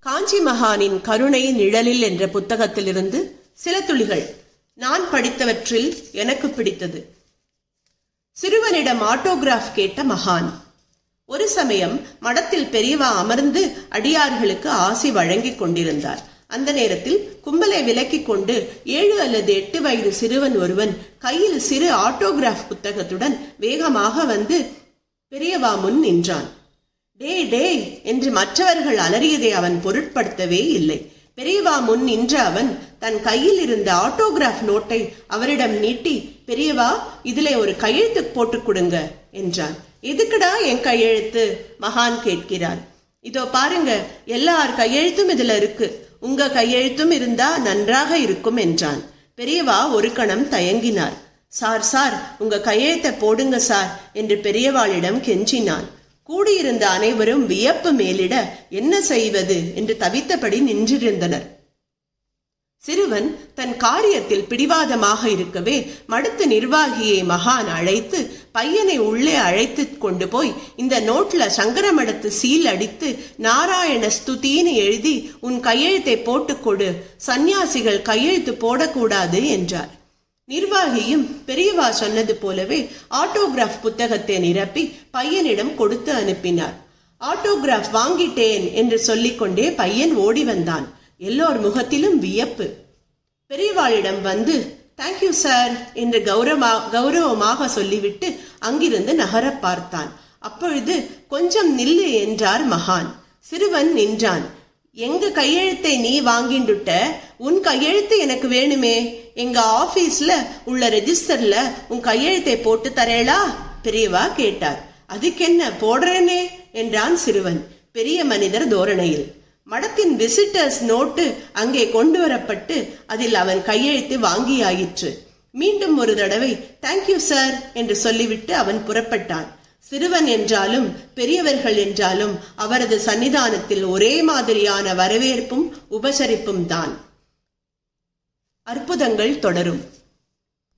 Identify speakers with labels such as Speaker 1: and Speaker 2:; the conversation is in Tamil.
Speaker 1: காஞ்சி மகானின் கருணை நிழலில் என்ற புத்தகத்திலிருந்து சில துளிகள். நான் படித்தவற்றில் எனக்கு பிடித்தது. சிறுவனிடம் ஆட்டோகிராஃப் கேட்ட மகான். ஒரு சமயம் மடத்தில் பெரியவா அமர்ந்து அடியார்களுக்கு ஆசி வழங்கிக் கொண்டிருந்தார். அந்த நேரத்தில் கும்பலை விலக்கிக் கொண்டு ஏழு அல்லது எட்டு வயது சிறுவன் ஒருவன் கையில் சிறு ஆட்டோகிராஃப் புத்தகத்துடன் வேகமாக வந்து பெரியவா முன் நின்றான். டே டே என்று மற்றவர்கள் அலறியதை அவன் பொருட்படுத்தவே இல்லை. பெரியவா முன் நின்ற அவன் தன் கையில் இருந்த ஆட்டோகிராஃப் நோட்டை அவரிடம் நீட்டி பெரியவா இதுல ஒரு கையெழுத்து போட்டுக் கொடுங்க என்றான். எதுக்குடா என் கையெழுத்து? மகான் கேட்கிறார். இதோ பாருங்க எல்லார் கையெழுத்தும் இதுல இருக்கு. உங்க கையெழுத்தும் இருந்தா நன்றாக இருக்கும் என்றான். பெரியவா ஒரு கணம் தயங்கினார். சார் சார் உங்க கையெழுத்தை போடுங்க சார் என்று பெரியவாளிடம் கெஞ்சினான். கூடியிருந்த அனைவரும் வியப்பு மேலிட என்ன செய்வது என்று தவித்தபடி நின்றிருந்தனர். சிறுவன் தன் காரியத்தில் பிடிவாதமாக இருக்கவே மடுத்து நிர்வாகியை மகான் அழைத்து பையனை உள்ளே அழைத்து கொண்டு போய் இந்த நோட்ல சங்கரமடத்து சீல் அடித்து நாராயண ஸ்துதின்னு எழுதி உன் கையெழுத்தை போட்டுக்கொடு சந்நியாசிகள் கையெழுத்து போடக்கூடாது என்றார். நிர்வாகியும் பெரியவா சொன்னது போலவே ஆட்டோகிராஃப் புத்தகத்தை நிரப்பி பையனிடம் கொடுத்து அனுப்பினார். ஆட்டோகிராஃப் வாங்கிட்டேன் என்று சொல்லிக்கொண்டே பையன் ஓடி வந்தான். எல்லோர் முகத்திலும் வியப்பு. பெரியவாளிடம் வந்து தேங்க்யூ சார் என்று கௌரவமா கௌரவமாக சொல்லிவிட்டு அங்கிருந்து நகர பார்த்தான். அப்பொழுது கொஞ்சம் நில்லு என்றார் மகான். சிறுவன் நின்றான். எங்க கையெழுத்தை நீ வாங்கிண்டுட்ட உன் கையெழுத்து எனக்கு வேணுமே. எங்க ஆபீஸ்ல உள்ள ரெஜிஸ்டர்ல உன் கையெழுத்தை போட்டு தரேளா? பெரியவா கேட்டார். அதுக்கென்ன போடுறேனே? என்றான் சிறுவன் பெரிய மனிதர் தோரணையில். மடத்தின் விசிட்டர்ஸ் நோட்டு அங்கே கொண்டு வரப்பட்டு அதில் அவன் கையெழுத்து வாங்கியாயிற்று. மீண்டும் ஒரு தடவை தேங்க்யூ சார் என்று சொல்லிவிட்டு அவன் புறப்பட்டான். சிறுவன் என்றாலும் பெரியவர்கள் என்றாலும் அவரது சன்னிதானத்தில் ஒரே மாதிரியான வரவேற்பும் உபசரிப்பும் தான். அற்புதங்கள் தொடரும்.